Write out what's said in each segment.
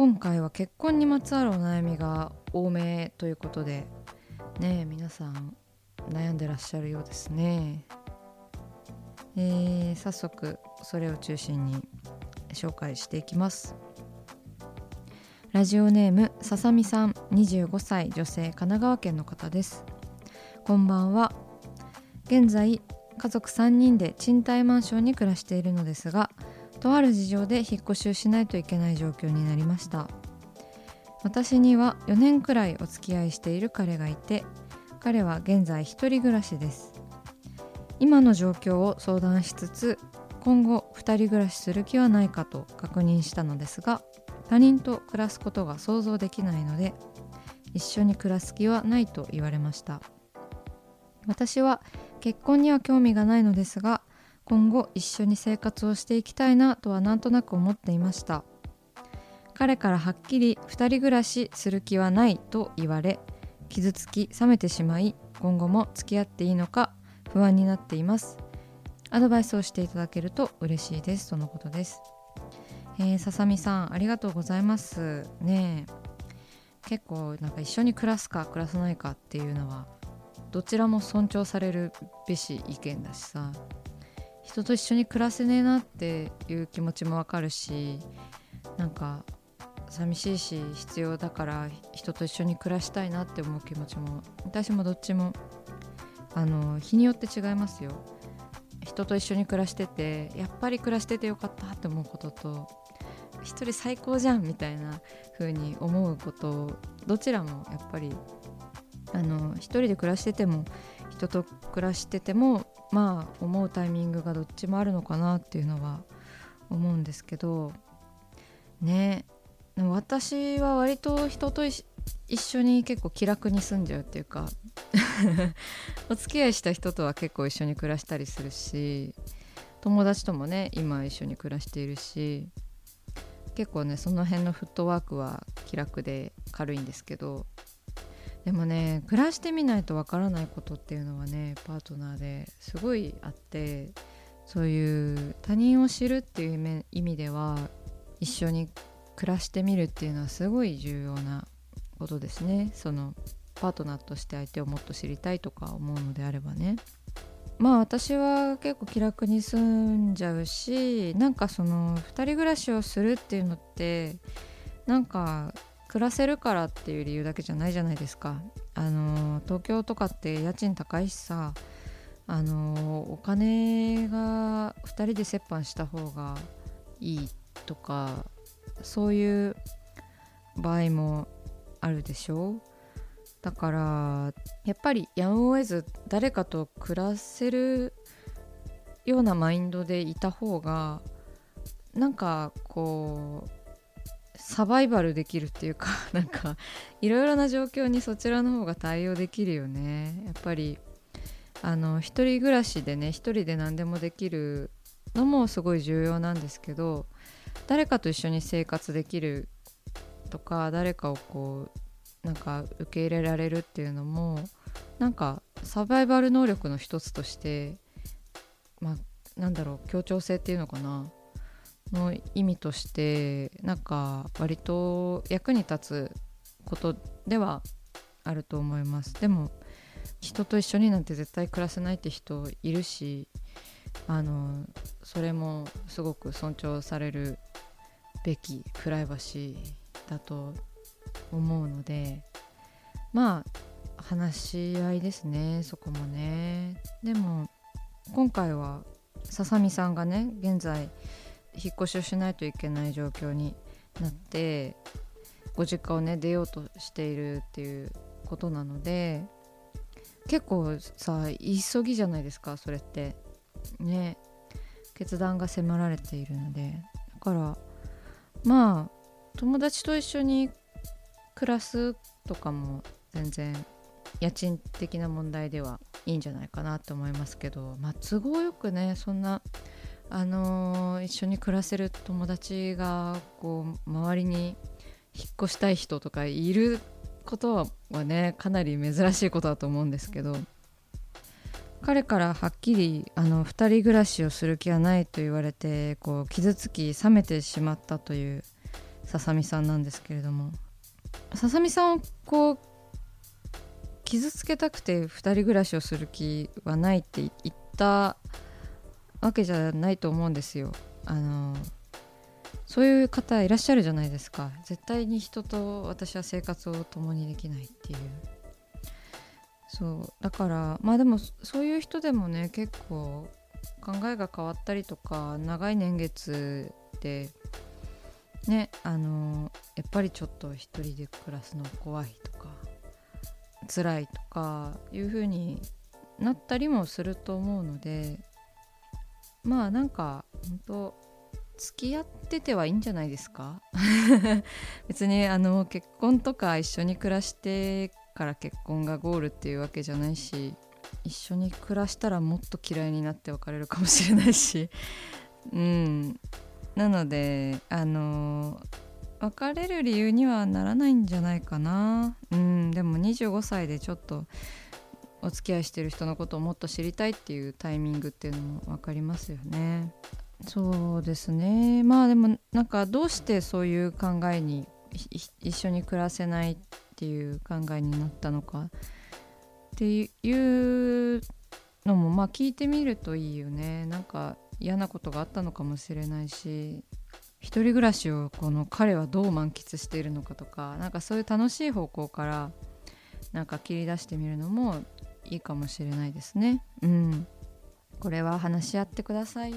今回は結婚にまつわるお悩みが多めということでね皆さん悩んでらっしゃるようですね。えー、早速それを中心に紹介していきます。ラジオネームささみさん25歳女性神奈川県の方です。こんばんは。現在家族3人で賃貸マンションに暮らしているのですがとある事情で引っ越しをしないといけない状況になりました。私には4年くらいお付き合いしている彼がいて彼は現在一人暮らしです。今の状況を相談しつつ今後2人暮らしする気はないかと確認したのですが他人と暮らすことが想像できないので一緒に暮らす気はないと言われました。私は結婚には興味がないのですが今後一緒に生活をしていきたいなとはなんとなく思っていました。彼からはっきり2人暮らしする気はないと言われ傷つき冷めてしまい今後も付き合っていいのか不安になっています。アドバイスをしていただけると嬉しいです。とのことです。えー、ささみさんありがとうございます。ね結構なんか一緒に暮らすか暮らさないかっていうのはどちらも尊重されるべし意見だしさ。人と一緒に暮らせねえなっていう気持ちもわかるしなんか寂しいし必要だから人と一緒に暮らしたいなって思う気持ちも私もどっちもあの日によって違いますよ。人と一緒に暮らしててやっぱり暮らしててよかったって思うことと一人最高じゃんみたいな風に思うことどちらもやっぱりあの一人で暮らしてても人と暮らしててもまあ思うタイミングがどっちもあるのかなっていうのは思うんですけどね。でも私は割と人と一緒に結構気楽に住んじゃうっていうか お付き合いした人とは結構一緒に暮らしたりするし友達ともね今一緒に暮らしているし結構ねその辺のフットワークは気楽で軽いんですけどでもね暮らしてみないとわからないことっていうのはねパートナーですごいあってそういう他人を知るっていう意味では一緒に暮らしてみるっていうのはすごい重要なことですね。そのパートナーとして相手をもっと知りたいとか思うのであればね。まあ私は結構気楽に住んじゃうしなんかその2人暮らしをするっていうのってなんか暮らせるからっていう理由だけじゃないじゃないですか。あの東京とかって家賃高いしさあのお金が2人で折半した方がいいとかそういう場合もあるでしょ。だからやっぱりやむを得ず誰かと暮らせるようなマインドでいた方がなんかこうサバイバルできるっていうか なんかいろいろな状況にそちらの方が対応できるよね。やっぱりあの一人暮らしでね一人で何でもできるのもすごい重要なんですけど誰かと一緒に生活できるとか誰かをこうなんか受け入れられるっていうのもなんかサバイバル能力の一つとしてまあなんだろう協調性っていうのかな。の意味としてなんか割と役に立つことではあると思います。でも人と一緒になんて絶対暮らせないって人いるしあのそれもすごく尊重されるべきプライバシーだと思うのでまあ話し合いですねそこもね。でも今回はささみさんがね現在引っ越しをしないといけない状況になってご実家をね出ようとしているっていうことなので結構さ急ぎじゃないですかそれって。ね。決断が迫られているので。だからまあ友達と一緒に暮らすとかも全然家賃的な問題ではいいんじゃないかなと思いますけどまあ都合よくねそんなあの、一緒に暮らせる友達がこう周りに引っ越したい人とかいることはねかなり珍しいことだと思うんですけど彼からはっきりあの2人暮らしをする気はないと言われてこう傷つき冷めてしまったというささみさんなんですけれどもささみさんをこう傷つけたくて2人暮らしをする気はないって言ったわけじゃないと思うんですよ。あのそういう方いらっしゃるじゃないですか。絶対に人と私は生活を共にできないっていう。そう。だからまあでもそういう人でもね結構考えが変わったりとか長い年月でねあのやっぱりちょっと一人で暮らすの怖いとか辛いとかいう風になったりもすると思うのでまあなんか本当付き合っててはいいんじゃないですか？別にあの結婚とか一緒に暮らしてから結婚がゴールっていうわけじゃないし一緒に暮らしたらもっと嫌いになって別れるかもしれないし。うん。なのであの別れる理由にはならないんじゃないかな。うん。でも25歳でちょっとお付き合いしてる人のことをもっと知りたいっていうタイミングっていうのも分かりますよね。そうですねまあでもなんかどうしてそういう考えに一緒に暮らせないっていう考えになったのかっていうのもまあ聞いてみるといいよねなんか嫌なことがあったのかもしれないし一人暮らしをこの彼はどう満喫しているのかとかなんかそういう楽しい方向からなんか切り出してみるのもいいかもしれないですね。うん。これは話し合ってください。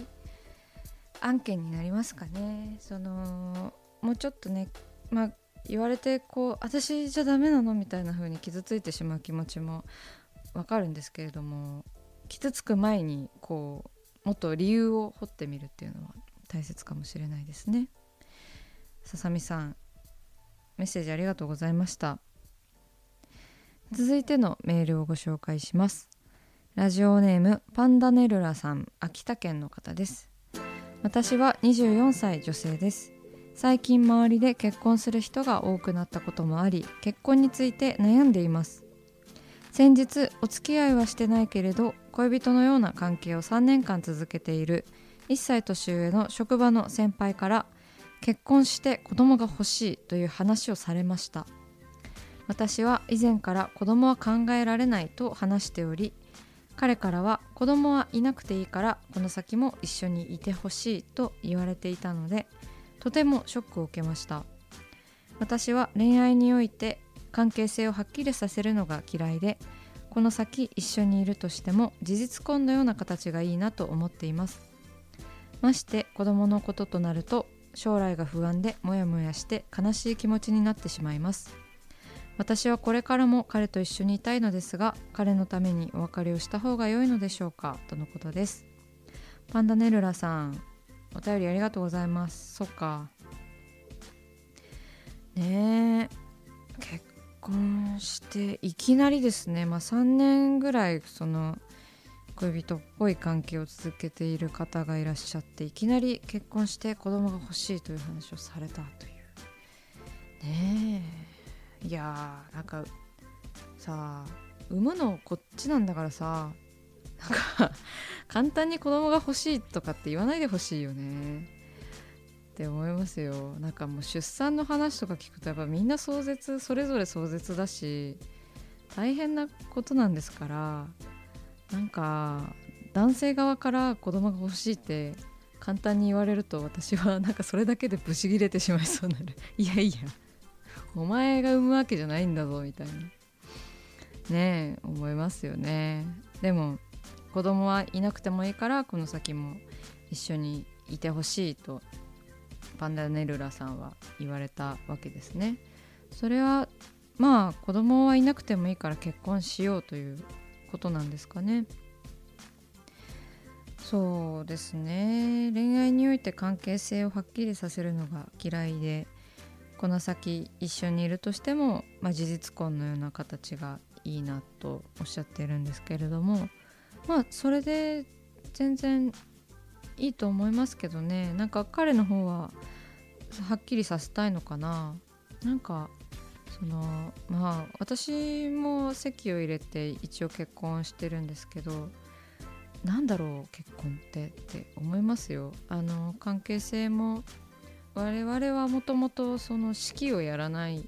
案件になりますかね。そのもうちょっとねまあ言われてこう私じゃダメなのみたいな風に傷ついてしまう気持ちもわかるんですけれども傷つく前にこうもっと理由を掘ってみるっていうのは大切かもしれないですね。ささみさんメッセージありがとうございました。続いてのメールをご紹介します。ラジオネームパンダネルラさん秋田県の方です。私は24歳女性です。最近周りで結婚する人が多くなったこともあり結婚について悩んでいます。先日お付き合いはしてないけれど恋人のような関係を3年間続けている1歳年上の職場の先輩から結婚して子供が欲しいという話をされました。私は以前から子供は考えられないと話しており彼からは子供はいなくていいからこの先も一緒にいてほしいと言われていたのでとてもショックを受けました。私は恋愛において関係性をはっきりさせるのが嫌いでこの先一緒にいるとしても事実婚のような形がいいなと思っています。まして子供のこととなると将来が不安でモヤモヤして悲しい気持ちになってしまいます。私はこれからも彼と一緒にいたいのですが彼のためにお別れをした方が良いのでしょうかとのことです。パンダネルラさんお便りありがとうございます。そっか。ねえ結婚していきなりですね。まあ3年ぐらいその恋人っぽい関係を続けている方がいらっしゃっていきなり結婚して子供が欲しいという話をされたという。ねえ。いやーなんかさあ産むのこっちなんだからさなんか簡単に子供が欲しいとかって言わないでほしいよね。って思いますよ。なんかもう出産の話とか聞くとやっぱみんな壮絶それぞれ壮絶だし大変なことなんですからなんか男性側から子供が欲しいって簡単に言われると私はなんかそれだけでブチギレてしまいそうになる。いやいや。お前が産むわけじゃないんだぞみたいな。ねえ思いますよね。でも子供はいなくてもいいからこの先も一緒にいてほしいとパンダネルラさんは言われたわけですね。それはまあ子供はいなくてもいいから結婚しようということなんですかね。そうですね。恋愛において関係性をはっきりさせるのが嫌いでこの先一緒にいるとしても、まあ、事実婚のような形がいいなとおっしゃってるんですけれどもまあそれで全然いいと思いますけどね。なんか彼の方ははっきりさせたいのかな。なんかそのまあ私も籍を入れて一応結婚してるんですけどなんだろう結婚ってって思いますよ。あの関係性も我々はもともとその式をやらない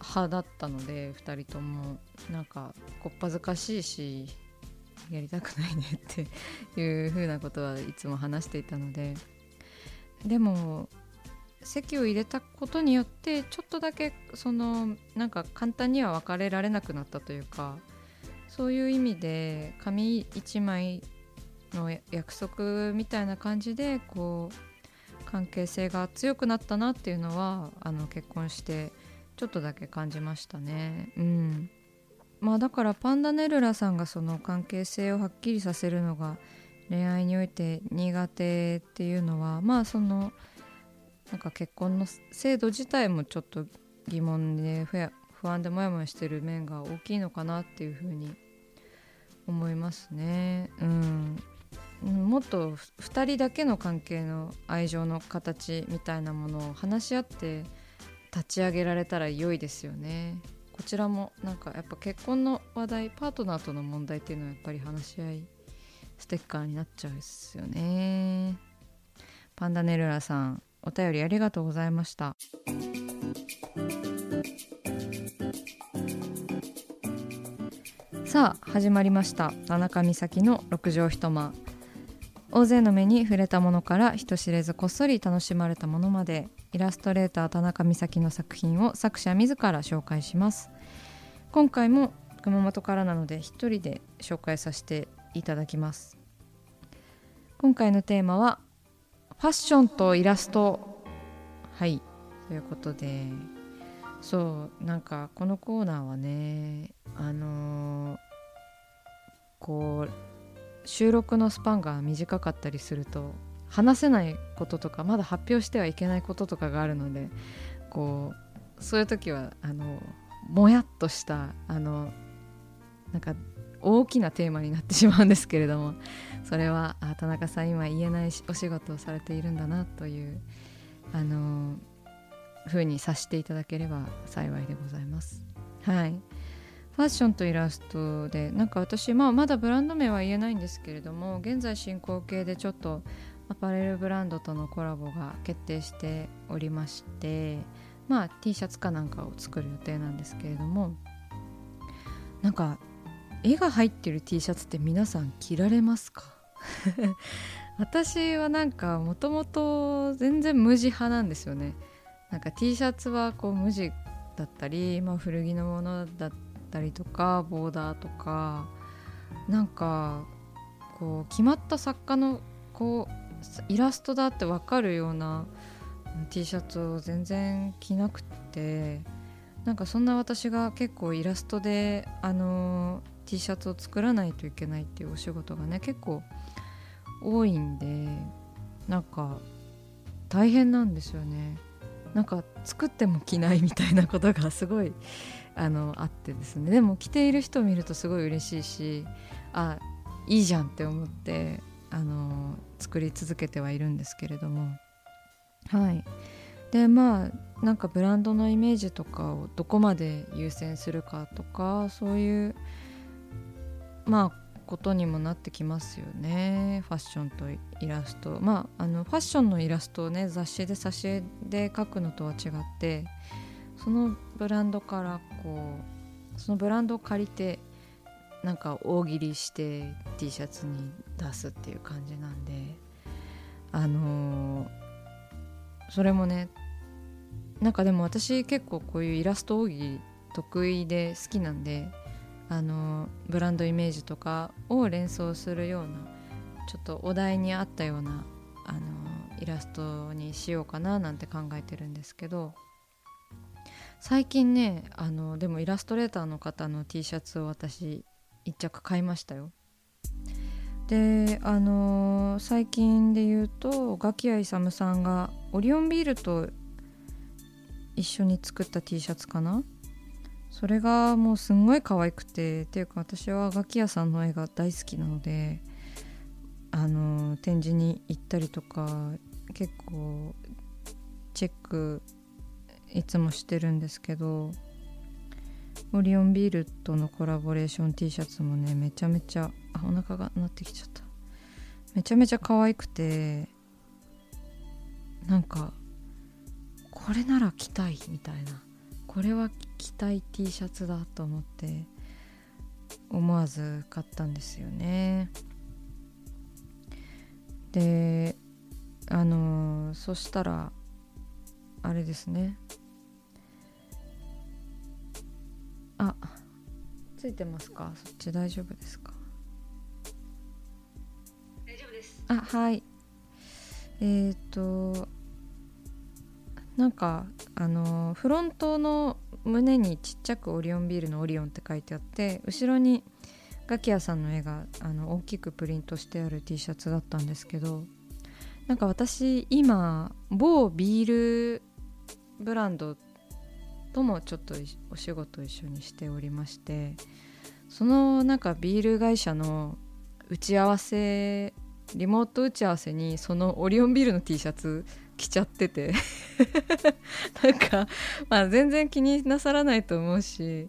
派だったので2人ともなんかこっぱずかしいしやりたくないねっていう風なことはいつも話していたのででも席を入れたことによってちょっとだけそのなんか簡単には別れられなくなったというかそういう意味で紙一枚の約束みたいな感じでこう関係性が強くなったなっていうのはあの結婚してちょっとだけ感じましたね。うんまあだからパンダネルラさんがその関係性をはっきりさせるのが恋愛において苦手っていうのはまあそのなんか結婚の制度自体もちょっと疑問で不安でモヤモヤしてる面が大きいのかなっていうふうに思いますね。うん、もっと2人だけの関係の愛情の形みたいなものを話し合って立ち上げられたら良いですよね。こちらもなんかやっぱ結婚の話題パートナーとの問題っていうのはやっぱり話し合いステッカーになっちゃうですよね。パンダネルラさんお便りありがとうございましたさあ始まりました田中美咲の六畳一間大勢の目に触れたものから人知れずこっそり楽しまれたものまでイラストレーター田中美咲の作品を作者自ら紹介します。今回も熊本からなので一人で紹介させていただきます。今回のテーマはファッションとイラスト。はい。ということで。そうなんかこのコーナーはねあのー、こう収録のスパンが短かったりすると話せないこととかまだ発表してはいけないこととかがあるのでこうそういう時はあのもやっとしたあのなんか大きなテーマになってしまうんですけれどもそれはあ田中さん今言えないお仕事をされているんだなというあの風にさしていただければ幸いでございます。はいファッションとイラストでなんか私、まあ、まだブランド名は言えないんですけれども現在進行形でちょっとアパレルブランドとのコラボが決定しておりましてまあ T シャツかなんかを作る予定なんですけれどもなんか絵が入ってる T シャツって皆さん着られますか？私はなんかもともと全然無地派なんですよね。なんか T シャツはこう無地だったり、まあ、古着のものだったたりとかボーダーとかなんかこう決まった作家のこうイラストだって分かるような T シャツを全然着なくてなんかそんな私が結構イラストであの T シャツを作らないといけないっていうお仕事がね結構多いんでなんか大変なんですよね。なんか作っても着ないみたいなことがすごいあのあってですね。でも着ている人を見るとすごい嬉しいしあいいじゃんって思ってあの作り続けてはいるんですけれども。はい。でまあなんかブランドのイメージとかをどこまで優先するかとかそういうまあことにもなってきますよね。ファッションとイラスト。まああのファッションのイラストをね雑誌で挿絵で描くのとは違ってそのブランドからこうそのブランドを借りてなんか大喜利して T シャツに出すっていう感じなんであのー、それもねなんかでも私結構こういうイラスト大喜利得意で好きなんであのブランドイメージとかを連想するようなちょっとお題に合ったようなあのイラストにしようかななんて考えてるんですけど最近ねあのでもイラストレーターの方の T シャツを私1着買いましたよ。であの最近で言うとガキヤイサムさんがオリオンビールと一緒に作った T シャツかな？それがもうすんごい可愛くてっていうか私はガキ屋さんの絵が大好きなのであの展示に行ったりとか結構チェックいつもしてるんですけどオリオンビールとのコラボレーション T シャツもねめちゃめちゃあお腹が鳴ってきちゃった。めちゃめちゃ可愛くてなんかこれなら着たいみたいな。これは着たい T シャツだと思って思わず買ったんですよね。であのそしたらあれですね。あついてますか？そっち大丈夫ですか？大丈夫です。あはい。えっ、ー、となんかあのフロントの胸にちっちゃくオリオンビールのオリオンって書いてあって後ろにガキヤさんの絵があの大きくプリントしてある T シャツだったんですけどなんか私今某ビールブランドともちょっとお仕事一緒にしておりましてそのなんかビール会社の打ち合わせリモート打ち合わせにそのオリオンビールの T シャツ着ちゃってて なんかまあ全然気になさらないと思うし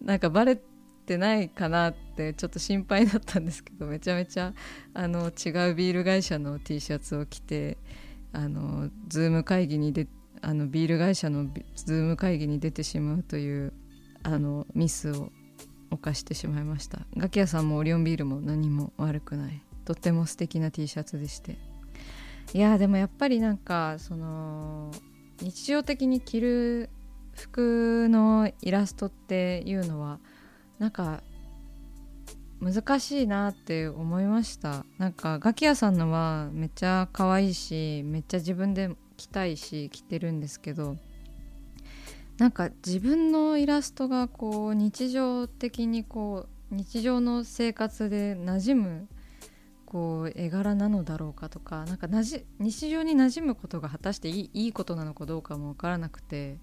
なんかバレてないかなってちょっと心配だったんですけどめちゃめちゃあの違うビール会社の T シャツを着てあのズーム会議にであのビール会社のズーム会議に出てしまうというあのミスを犯してしまいました。ガキ屋さんもオリオンビールも何も悪くない。とっても素敵な T シャツでして。いやでもやっぱりなんかその日常的に着る服のイラストっていうのはなんか難しいなって思いました。なんかガキ屋さんのはめっちゃ可愛いしめっちゃ自分で着たいし着てるんですけどなんか自分のイラストがこう日常的にこう日常の生活で馴染むこう絵柄なのだろうかとかなんかなじ日常に馴染むことが果たしていいいいことなのかどうかも分からなくて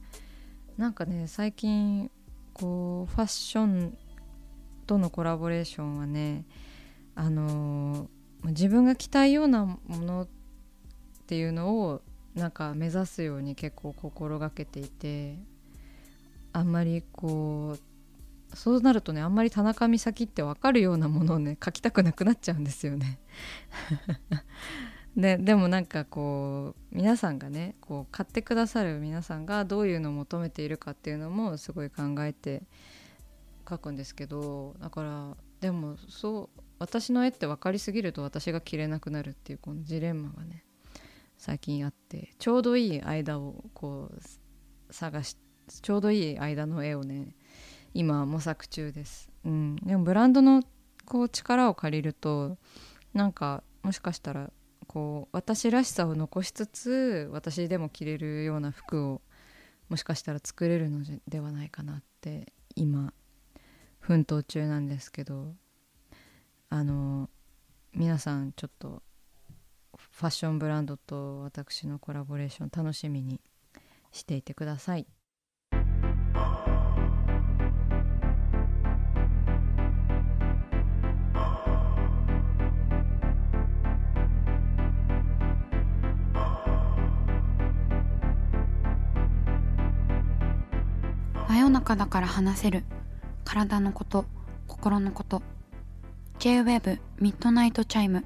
なんかね最近こうファッションとのコラボレーションはねあのー、自分が着たいようなものっていうのをなんか目指すように結構心がけていてあんまりこうそうなるとねあんまり田中美咲って分かるようなものをね書きたくなくなっちゃうんですよね。で でもなんかこう皆さんがねこう買ってくださる皆さんがどういうのを求めているかっていうのもすごい考えて書くんですけどだからでもそう私の絵って分かりすぎると私が着れなくなるっていうこのジレンマがね最近あってちょうどいい間をこう探しちょうどいい間の絵をね今模索中です、うん、でもブランドのこう力を借りるとなんかもしかしたらこう私らしさを残しつつ私でも着れるような服をもしかしたら作れるのではないかなって今奮闘中なんですけどあの皆さんちょっとファッションブランドと私のコラボレーション楽しみにしていてください。の中だから話せる。体のこと心のこと。 J-WAVE ミッドナイトチャイム